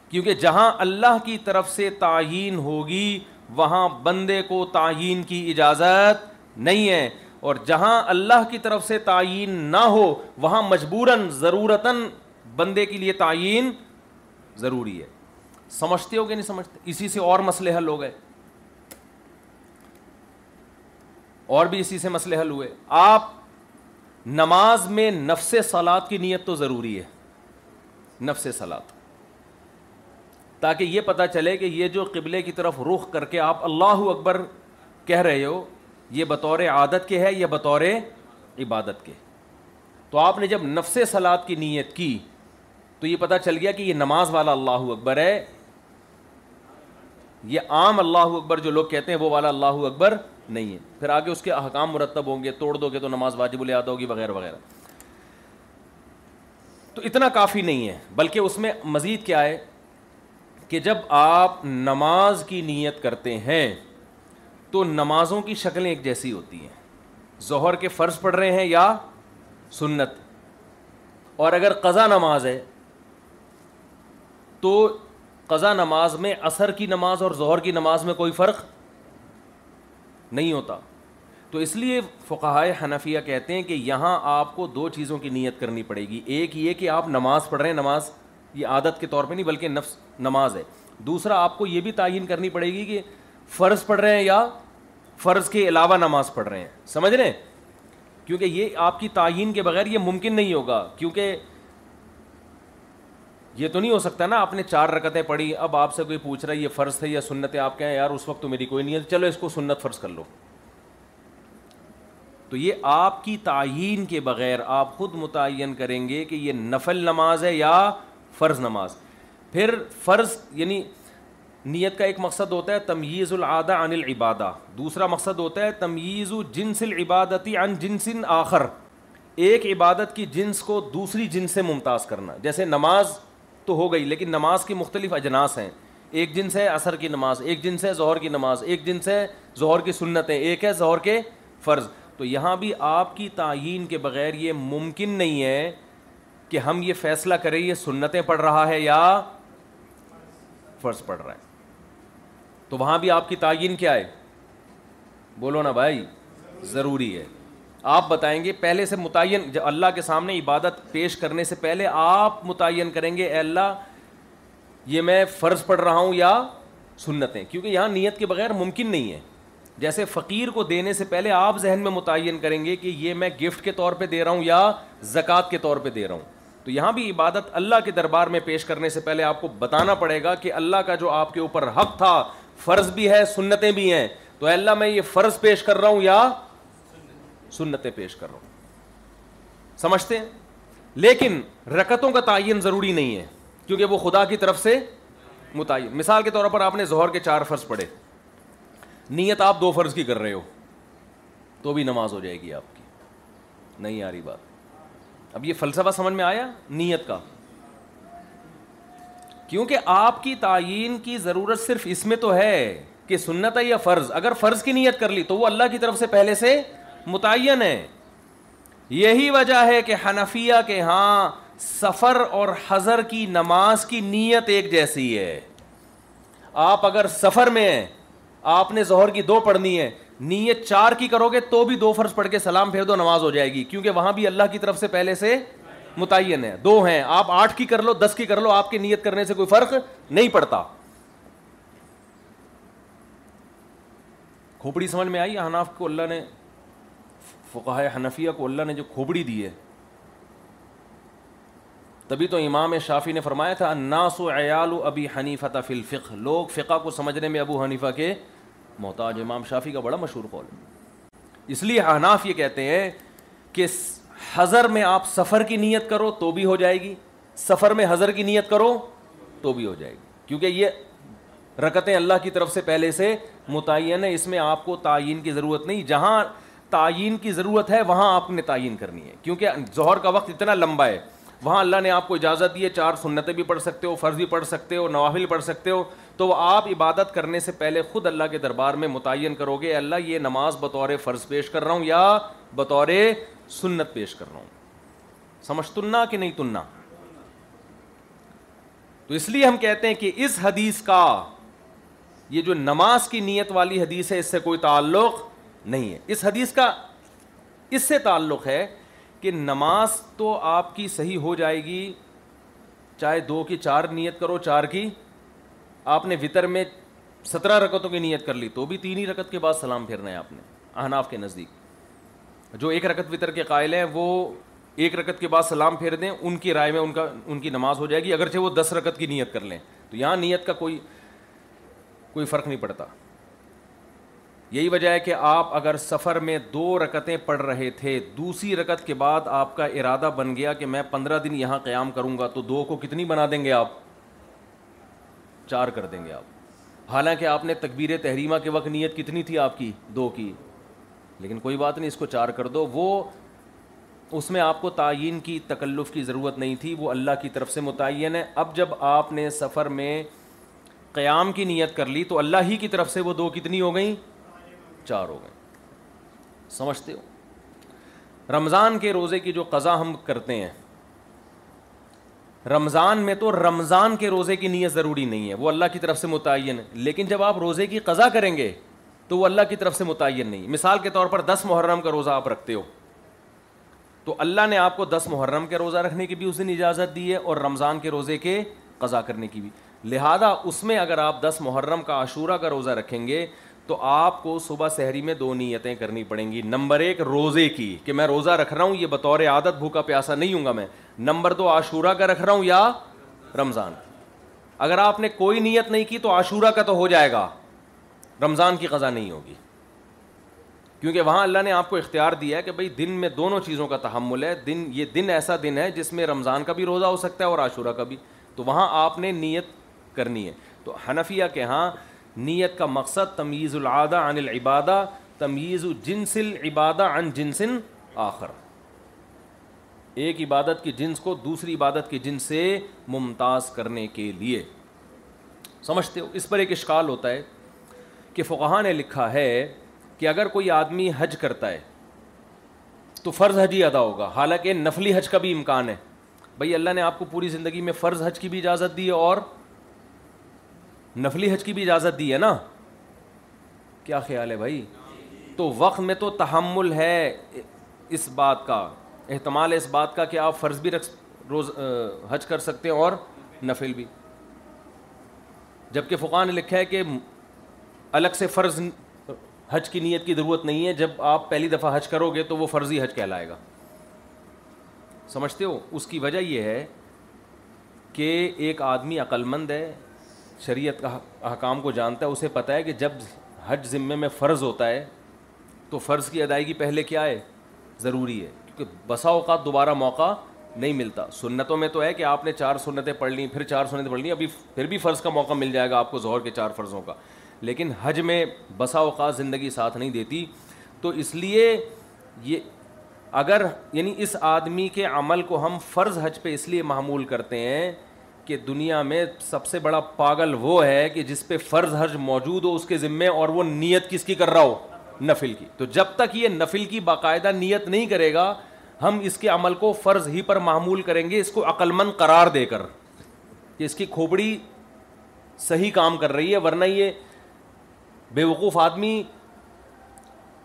کیونکہ جہاں اللہ کی طرف سے تعین ہوگی وہاں بندے کو تعین کی اجازت نہیں ہے اور جہاں اللہ کی طرف سے تعین نہ ہو وہاں مجبوراً ضرورتاً بندے کے لیے تعین ضروری ہے سمجھتے ہو کہ نہیں سمجھتے اسی سے اور مسئلے حل ہو گئے اور بھی اسی سے مسئلے حل ہوئے آپ نماز میں نفس سلاد کی نیت تو ضروری ہے نفس سلاد تاکہ یہ پتہ چلے کہ یہ جو قبلے کی طرف رخ کر کے آپ اللہ اکبر کہہ رہے ہو یہ بطور عادت کے ہے یا بطور عبادت کے تو آپ نے جب نفس سلاد کی نیت کی تو یہ پتہ چل گیا کہ یہ نماز والا اللہ اکبر ہے یہ عام اللہ اکبر جو لوگ کہتے ہیں وہ والا اللہ اکبر نہیں ہے پھر آگے اس کے احکام مرتب ہوں گے توڑ دو گے تو نماز واجب ہوگی وغیرہ وغیرہ تو اتنا کافی نہیں ہے بلکہ اس میں مزید کیا ہے کہ جب آپ نماز کی نیت کرتے ہیں تو نمازوں کی شکلیں ایک جیسی ہوتی ہیں ظہر کے فرض پڑھ رہے ہیں یا سنت اور اگر قضا نماز ہے تو قضا نماز میں اثر کی نماز اور ظہر کی نماز میں کوئی فرق نہیں ہوتا تو اس لیے فقہائے حنفیہ کہتے ہیں کہ یہاں آپ کو دو چیزوں کی نیت کرنی پڑے گی ایک یہ کہ آپ نماز پڑھ رہے ہیں نماز یہ عادت کے طور پہ نہیں بلکہ نفس نماز ہے دوسرا آپ کو یہ بھی تعین کرنی پڑے گی کہ فرض پڑھ رہے ہیں یا فرض کے علاوہ نماز پڑھ رہے ہیں سمجھ رہے ہیں کیونکہ یہ آپ کی تعین کے بغیر یہ ممکن نہیں ہوگا کیونکہ یہ تو نہیں ہو سکتا نا آپ نے چار رکتیں پڑھی اب آپ سے کوئی پوچھ رہا ہے یہ فرض ہے یا سنت ہے آپ کہیں یار اس وقت تو میری کوئی نہیں ہے چلو اس کو سنت فرض کر لو تو یہ آپ کی تعین کے بغیر آپ خود متعین کریں گے کہ یہ نفل نماز ہے یا فرض نماز پھر فرض یعنی نیت کا ایک مقصد ہوتا ہے تمیز العادہ عن العبادہ دوسرا مقصد ہوتا ہے تمیز جنس العبادتی عن جنس آخر ایک عبادت کی جنس کو دوسری جنس سے ممتاز کرنا جیسے نماز تو ہو گئی لیکن نماز کی مختلف اجناس ہیں ایک جن سے عصر کی نماز ایک جن سے ظہر کی نماز ایک جن سے ظہر کی سنتیں ایک ہے ظہر کے فرض تو یہاں بھی آپ کی تعین کے بغیر یہ ممکن نہیں ہے کہ ہم یہ فیصلہ کریں یہ سنتیں پڑھ رہا ہے یا فرض پڑھ رہا ہے تو وہاں بھی آپ کی تعین کیا ہے بولو نا بھائی ضروری ہے آپ بتائیں گے پہلے سے متعین جب اللہ کے سامنے عبادت پیش کرنے سے پہلے آپ متعین کریں گے اے اللہ یہ میں فرض پڑھ رہا ہوں یا سنتیں کیونکہ یہاں نیت کے بغیر ممکن نہیں ہے جیسے فقیر کو دینے سے پہلے آپ ذہن میں متعین کریں گے کہ یہ میں گفٹ کے طور پہ دے رہا ہوں یا زکوٰۃ کے طور پہ دے رہا ہوں تو یہاں بھی عبادت اللہ کے دربار میں پیش کرنے سے پہلے آپ کو بتانا پڑے گا کہ اللہ کا جو آپ کے اوپر حق تھا فرض بھی ہے سنتیں بھی ہیں تو اللہ میں یہ فرض پیش کر رہا ہوں یا سنتیں پیش کر رہا ہوں سمجھتے لیکن رکتوں کا تعین ضروری نہیں ہے کیونکہ وہ خدا کی طرف سے متعین مثال کے طور پر آپ نے زہر کے چار فرض پڑھے نیت آپ دو فرض کی کر رہے ہو تو بھی نماز ہو جائے گی آپ کی نہیں آ رہی بات اب یہ فلسفہ سمجھ میں آیا نیت کا کیونکہ آپ کی تعین کی ضرورت صرف اس میں تو ہے کہ سنت ہے یا فرض اگر فرض کی نیت کر لی تو وہ اللہ کی طرف سے پہلے سے متعین ہے یہی وجہ ہے کہ حنفیہ کے ہاں سفر اور حضر کی نماز کی نیت ایک جیسی ہے آپ اگر سفر میں ہیں آپ نے ظہر کی دو پڑھنی ہے نیت چار کی کرو گے تو بھی دو فرض پڑھ کے سلام پھیر دو نماز ہو جائے گی کیونکہ وہاں بھی اللہ کی طرف سے پہلے سے متعین ہے دو ہیں آپ آٹھ کی کر لو دس کی کر لو آپ کی نیت کرنے سے کوئی فرق نہیں پڑتا کھوپڑی سمجھ میں آئی حناف کو اللہ نے فقہ حنفیہ کو اللہ نے جو کھوبڑی دی ہے تبھی تو امام شافی نے فرمایا تھا اناس و عیال و ابی حنیفہ تفل فخ لوگ فقہ کو سمجھنے میں ابو حنیفہ کے محتاج امام شافی کا بڑا مشہور قول اس لیے حناف یہ کہتے ہیں کہ حضر میں آپ سفر کی نیت کرو تو بھی ہو جائے گی سفر میں حضر کی نیت کرو تو بھی ہو جائے گی کیونکہ یہ رکتیں اللہ کی طرف سے پہلے سے متعین ہے اس میں آپ کو تعین کی ضرورت نہیں جہاں تعین کی ضرورت ہے وہاں آپ نے تعین کرنی ہے کیونکہ ظہر کا وقت اتنا لمبا ہے وہاں اللہ نے آپ کو اجازت دی ہے چار سنتیں بھی پڑھ سکتے ہو فرض بھی پڑھ سکتے ہو نوافل پڑھ سکتے ہو تو آپ عبادت کرنے سے پہلے خود اللہ کے دربار میں متعین کرو گے اللہ یہ نماز بطور فرض پیش کر رہا ہوں یا بطور سنت پیش کر رہا ہوں سمجھ تننا کہ نہیں تننا تو اس لیے ہم کہتے ہیں کہ اس حدیث کا یہ جو نماز کی نیت والی حدیث ہے اس سے کوئی تعلق نہیں ہے اس حدیث کا اس سے تعلق ہے کہ نماز تو آپ کی صحیح ہو جائے گی چاہے دو کی چار نیت کرو چار کی آپ نے وطر میں سترہ رکتوں کی نیت کر لی تو بھی تین ہی رکت کے بعد سلام پھیرنا ہے آپ نے احناف کے نزدیک جو ایک رکت وطر کے قائل ہیں وہ ایک رکت کے بعد سلام پھیر دیں ان کی رائے میں ان کا ان کی نماز ہو جائے گی اگرچہ وہ دس رکت کی نیت کر لیں تو یہاں نیت کا کوئی کوئی فرق نہیں پڑتا یہی وجہ ہے کہ آپ اگر سفر میں دو رکتیں پڑھ رہے تھے دوسری رکت کے بعد آپ کا ارادہ بن گیا کہ میں پندرہ دن یہاں قیام کروں گا تو دو کو کتنی بنا دیں گے آپ چار کر دیں گے آپ حالانکہ آپ نے تکبیر تحریمہ کے وقت نیت کتنی تھی آپ کی دو کی لیکن کوئی بات نہیں اس کو چار کر دو وہ اس میں آپ کو تعین کی تکلف کی ضرورت نہیں تھی وہ اللہ کی طرف سے متعین ہے اب جب آپ نے سفر میں قیام کی نیت کر لی تو اللہ ہی کی طرف سے وہ دو کتنی ہو گئیں چار ہو گئے سمجھتے ہو رمضان کے روزے کی جو قضا ہم کرتے ہیں رمضان میں تو رمضان کے روزے کی نیت ضروری نہیں ہے وہ اللہ کی طرف سے متعین لیکن جب آپ روزے کی قضا کریں گے تو وہ اللہ کی طرف سے متعین نہیں مثال کے طور پر دس محرم کا روزہ آپ رکھتے ہو تو اللہ نے آپ کو دس محرم کے روزہ رکھنے کی بھی اس دن اجازت دی ہے اور رمضان کے روزے کے قضا کرنے کی بھی لہذا اس میں اگر آپ دس محرم کا عاشورہ کا روزہ رکھیں گے تو آپ کو صبح سحری میں دو نیتیں کرنی پڑیں گی نمبر ایک روزے کی کہ میں روزہ رکھ رہا ہوں یہ بطور عادت بھوکا پیاسا نہیں ہوں گا میں نمبر دو عاشورہ کا رکھ رہا ہوں یا رمضان اگر آپ نے کوئی نیت نہیں کی تو عاشورہ کا تو ہو جائے گا رمضان کی قضا نہیں ہوگی کیونکہ وہاں اللہ نے آپ کو اختیار دیا ہے کہ بھائی دن میں دونوں چیزوں کا تحمل ہے دن یہ دن ایسا دن ہے جس میں رمضان کا بھی روزہ ہو سکتا ہے اور عاشورہ کا بھی تو وہاں آپ نے نیت کرنی ہے تو حنفیہ کے ہاں نیت کا مقصد تمیز العادہ عن العبادہ تمیز جنس العبادہ عن جنسن آخر ایک عبادت کی جنس کو دوسری عبادت کی جنس سے ممتاز کرنے کے لیے سمجھتے ہو اس پر ایک اشکال ہوتا ہے کہ فقہ نے لکھا ہے کہ اگر کوئی آدمی حج کرتا ہے تو فرض حج ہی ادا ہوگا حالانکہ نفلی حج کا بھی امکان ہے بھائی اللہ نے آپ کو پوری زندگی میں فرض حج کی بھی اجازت دی ہے اور نفلی حج کی بھی اجازت دی ہے نا کیا خیال ہے بھائی تو وقت میں تو تحمل ہے اس بات کا احتمال ہے اس بات کا کہ آپ فرض بھی رکھ روز حج کر سکتے ہیں اور نفل بھی جب کہ فقان نے لکھا ہے کہ الگ سے فرض حج کی نیت کی ضرورت نہیں ہے جب آپ پہلی دفعہ حج کرو گے تو وہ فرضی حج کہلائے گا سمجھتے ہو اس کی وجہ یہ ہے کہ ایک آدمی عقل مند ہے شریعت کا حکام کو جانتا ہے اسے پتہ ہے کہ جب حج ذمے میں فرض ہوتا ہے تو فرض کی ادائیگی پہلے کیا ہے ضروری ہے کیونکہ بسا اوقات دوبارہ موقع نہیں ملتا سنتوں میں تو ہے کہ آپ نے چار سنتیں پڑھ لیں پھر چار سنتیں پڑھ لیں ابھی پھر بھی فرض کا موقع مل جائے گا آپ کو ظہر کے چار فرضوں کا لیکن حج میں بسا اوقات زندگی ساتھ نہیں دیتی تو اس لیے یہ اگر یعنی اس آدمی کے عمل کو ہم فرض حج پہ اس لیے معمول کرتے ہیں کہ دنیا میں سب سے بڑا پاگل وہ ہے کہ جس پہ فرض حج موجود ہو اس کے ذمے اور وہ نیت کس کی کر رہا ہو نفل کی تو جب تک یہ نفل کی باقاعدہ نیت نہیں کرے گا ہم اس کے عمل کو فرض ہی پر معمول کریں گے اس کو عقلمند قرار دے کر کہ اس کی کھوپڑی صحیح کام کر رہی ہے ورنہ یہ بے وقوف آدمی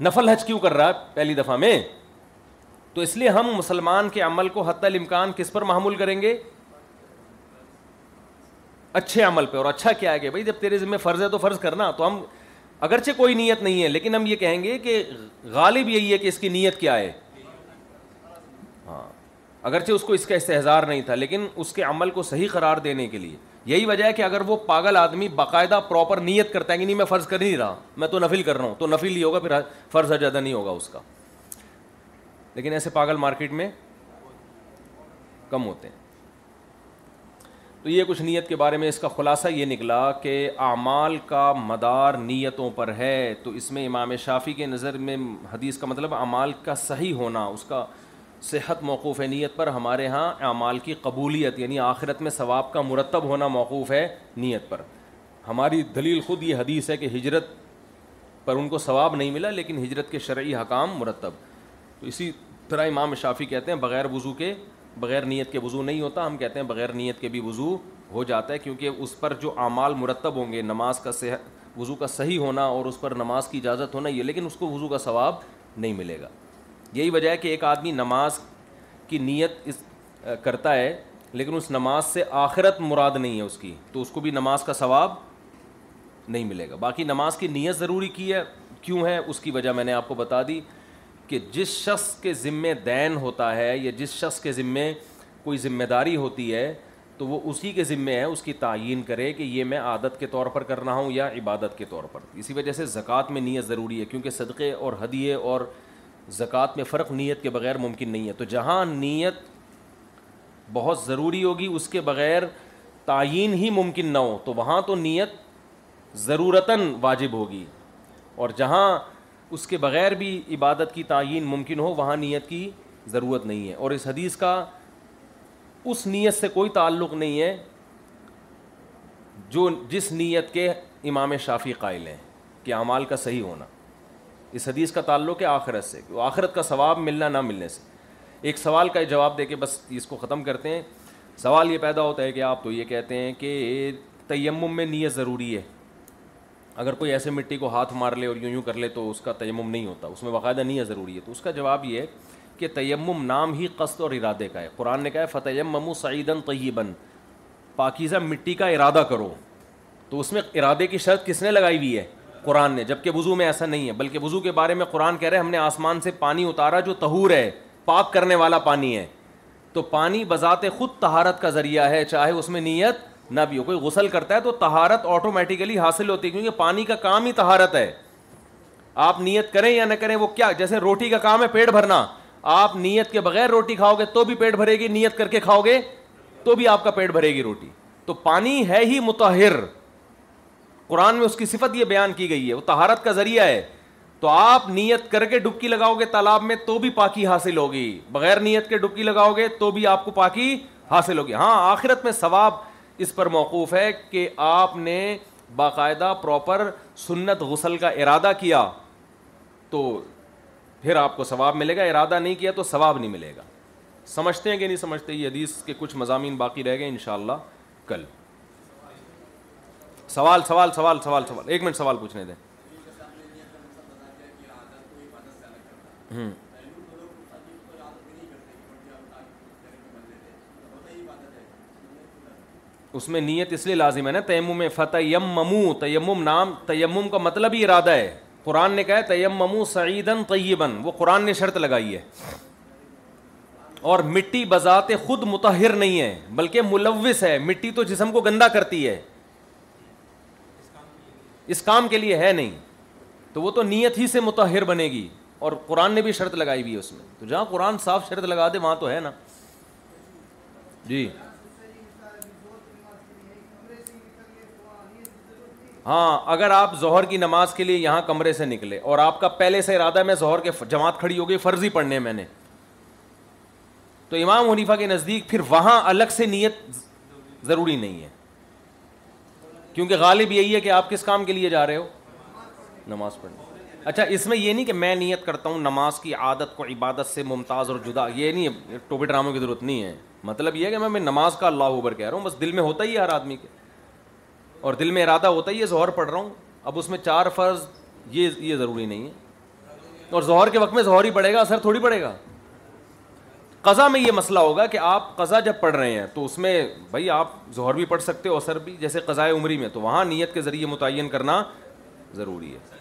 نفل حج کیوں کر رہا ہے پہلی دفعہ میں تو اس لیے ہم مسلمان کے عمل کو حتی الامکان کس پر معمول کریں گے اچھے عمل پہ اور اچھا کیا ہے کہ بھائی جب تیرے ذمہ فرض ہے تو فرض کرنا تو ہم اگرچہ کوئی نیت نہیں ہے لیکن ہم یہ کہیں گے کہ غالب یہی ہے کہ اس کی نیت کیا ہے ہاں اگرچہ اس کو اس کا استحظار نہیں تھا لیکن اس کے عمل کو صحیح قرار دینے کے لیے یہی وجہ ہے کہ اگر وہ پاگل آدمی باقاعدہ پراپر نیت کرتا ہے کہ نہیں میں فرض کر نہیں رہا میں تو نفل کر رہا ہوں تو نفل ہی ہوگا پھر فرض زیادہ نہیں ہوگا اس کا لیکن ایسے پاگل مارکیٹ میں کم ہوتے ہیں تو یہ کچھ نیت کے بارے میں اس کا خلاصہ یہ نکلا کہ اعمال کا مدار نیتوں پر ہے تو اس میں امام شافی کے نظر میں حدیث کا مطلب اعمال کا صحیح ہونا اس کا صحت موقوف ہے نیت پر ہمارے ہاں اعمال کی قبولیت یعنی آخرت میں ثواب کا مرتب ہونا موقوف ہے نیت پر ہماری دلیل خود یہ حدیث ہے کہ ہجرت پر ان کو ثواب نہیں ملا لیکن ہجرت کے شرعی حکام مرتب تو اسی طرح امام شافی کہتے ہیں بغیر وضو کے بغیر نیت کے وضو نہیں ہوتا ہم کہتے ہیں بغیر نیت کے بھی وضو ہو جاتا ہے کیونکہ اس پر جو اعمال مرتب ہوں گے نماز کا صحت وضو کا صحیح ہونا اور اس پر نماز کی اجازت ہونا یہ لیکن اس کو وضو کا ثواب نہیں ملے گا یہی وجہ ہے کہ ایک آدمی نماز کی نیت اس کرتا ہے لیکن اس نماز سے آخرت مراد نہیں ہے اس کی تو اس کو بھی نماز کا ثواب نہیں ملے گا باقی نماز کی نیت ضروری کی ہے کیوں ہے اس کی وجہ میں نے آپ کو بتا دی کہ جس شخص کے ذمے دین ہوتا ہے یا جس شخص کے ذمے کوئی ذمہ داری ہوتی ہے تو وہ اسی کے ذمے ہے اس کی تعین کرے کہ یہ میں عادت کے طور پر کر رہا ہوں یا عبادت کے طور پر اسی وجہ سے زکوٰۃ میں نیت ضروری ہے کیونکہ صدقے اور ہدیے اور زکوٰۃ میں فرق نیت کے بغیر ممکن نہیں ہے تو جہاں نیت بہت ضروری ہوگی اس کے بغیر تعین ہی ممکن نہ ہو تو وہاں تو نیت ضرورتاً واجب ہوگی اور جہاں اس کے بغیر بھی عبادت کی تعین ممکن ہو وہاں نیت کی ضرورت نہیں ہے اور اس حدیث کا اس نیت سے کوئی تعلق نہیں ہے جو جس نیت کے امام شافی قائل ہیں کہ اعمال کا صحیح ہونا اس حدیث کا تعلق ہے آخرت سے آخرت کا ثواب ملنا نہ ملنے سے ایک سوال کا جواب دے کے بس اس کو ختم کرتے ہیں سوال یہ پیدا ہوتا ہے کہ آپ تو یہ کہتے ہیں کہ تیمم میں نیت ضروری ہے اگر کوئی ایسے مٹی کو ہاتھ مار لے اور یوں یوں کر لے تو اس کا تیمم نہیں ہوتا اس میں باقاعدہ نہیں ہے ضروری ہے تو اس کا جواب یہ کہ تیمم نام ہی قصد اور ارادے کا ہے قرآن نے کہا ہے فتیمم سعیدن طیبن پاکیزہ مٹی کا ارادہ کرو تو اس میں ارادے کی شرط کس نے لگائی ہوئی ہے قرآن نے جب کہ میں ایسا نہیں ہے بلکہ وضو کے بارے میں قرآن کہہ رہے ہیں ہم نے آسمان سے پانی اتارا جو تہور ہے پاک کرنے والا پانی ہے تو پانی بذات خود تہارت کا ذریعہ ہے چاہے اس میں نیت نہ بھی ہو کوئی غسل کرتا ہے تو تہارت آٹومیٹیکلی حاصل ہوتی ہے کیونکہ پانی کا کام ہی تہارت ہے آپ نیت کریں یا نہ کریں وہ کیا جیسے روٹی کا کام ہے پیٹ بھرنا آپ نیت کے بغیر روٹی کھاؤ گے تو بھی پیٹ بھرے گی نیت کر کے کھاؤ گے تو بھی آپ کا پیٹ بھرے گی روٹی تو پانی ہے ہی متحر قرآن میں اس کی صفت یہ بیان کی گئی ہے وہ تہارت کا ذریعہ ہے تو آپ نیت کر کے ڈبکی لگاؤ گے تالاب میں تو بھی پاکی حاصل ہوگی بغیر نیت کے ڈبکی لگاؤ گے تو بھی آپ کو پاکی حاصل ہوگی ہاں آخرت میں ثواب اس پر موقوف ہے کہ آپ نے باقاعدہ پراپر سنت غسل کا ارادہ کیا تو پھر آپ کو ثواب ملے گا ارادہ نہیں کیا تو ثواب نہیں ملے گا سمجھتے ہیں کہ نہیں سمجھتے یہ حدیث کے کچھ مضامین باقی رہ گئے انشاءاللہ کل سوال سوال سوال سوال سوال ایک منٹ سوال پوچھنے دیں ہوں اس میں نیت اس لیے لازم ہے نا تیمم فتح یم ممو تیمم نام تیمم کا مطلب ہی ارادہ ہے قرآن نے کہا ہے تیم ممو سعیدن طیبن وہ قرآن نے شرط لگائی ہے اور مٹی بذات خود متحر نہیں ہے بلکہ ملوث ہے مٹی تو جسم کو گندا کرتی ہے اس کام کے لیے ہے نہیں تو وہ تو نیت ہی سے متحر بنے گی اور قرآن نے بھی شرط لگائی ہوئی ہے اس میں تو جہاں قرآن صاف شرط لگا دے وہاں تو ہے نا جی ہاں اگر آپ ظہر کی نماز کے لیے یہاں کمرے سے نکلے اور آپ کا پہلے سے ارادہ میں ظہر کے جماعت کھڑی ہو گئی فرضی پڑھنے میں نے تو امام حنیفہ کے نزدیک پھر وہاں الگ سے نیت ضروری نہیں ہے کیونکہ غالب یہی ہے کہ آپ کس کام کے لیے جا رہے ہو نماز پڑھنے اچھا اس میں یہ نہیں کہ میں نیت کرتا ہوں نماز کی عادت کو عبادت سے ممتاز اور جدا یہ نہیں ٹوپی ڈراموں کی ضرورت نہیں ہے مطلب یہ ہے کہ میں نماز کا اللہ اوبر کہہ رہا ہوں بس دل میں ہوتا ہی ہر آدمی کے اور دل میں ارادہ ہوتا ہے یہ ظہر پڑھ رہا ہوں اب اس میں چار فرض یہ یہ ضروری نہیں ہے اور ظہر کے وقت میں ظہر ہی پڑے گا اثر تھوڑی پڑے گا قضا میں یہ مسئلہ ہوگا کہ آپ قضا جب پڑھ رہے ہیں تو اس میں بھائی آپ ظہر بھی پڑھ سکتے ہو اثر بھی جیسے قضاء عمری میں تو وہاں نیت کے ذریعے متعین کرنا ضروری ہے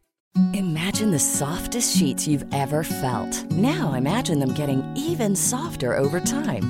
Imagine the softest sheets you've ever felt. Now imagine them getting even softer over time.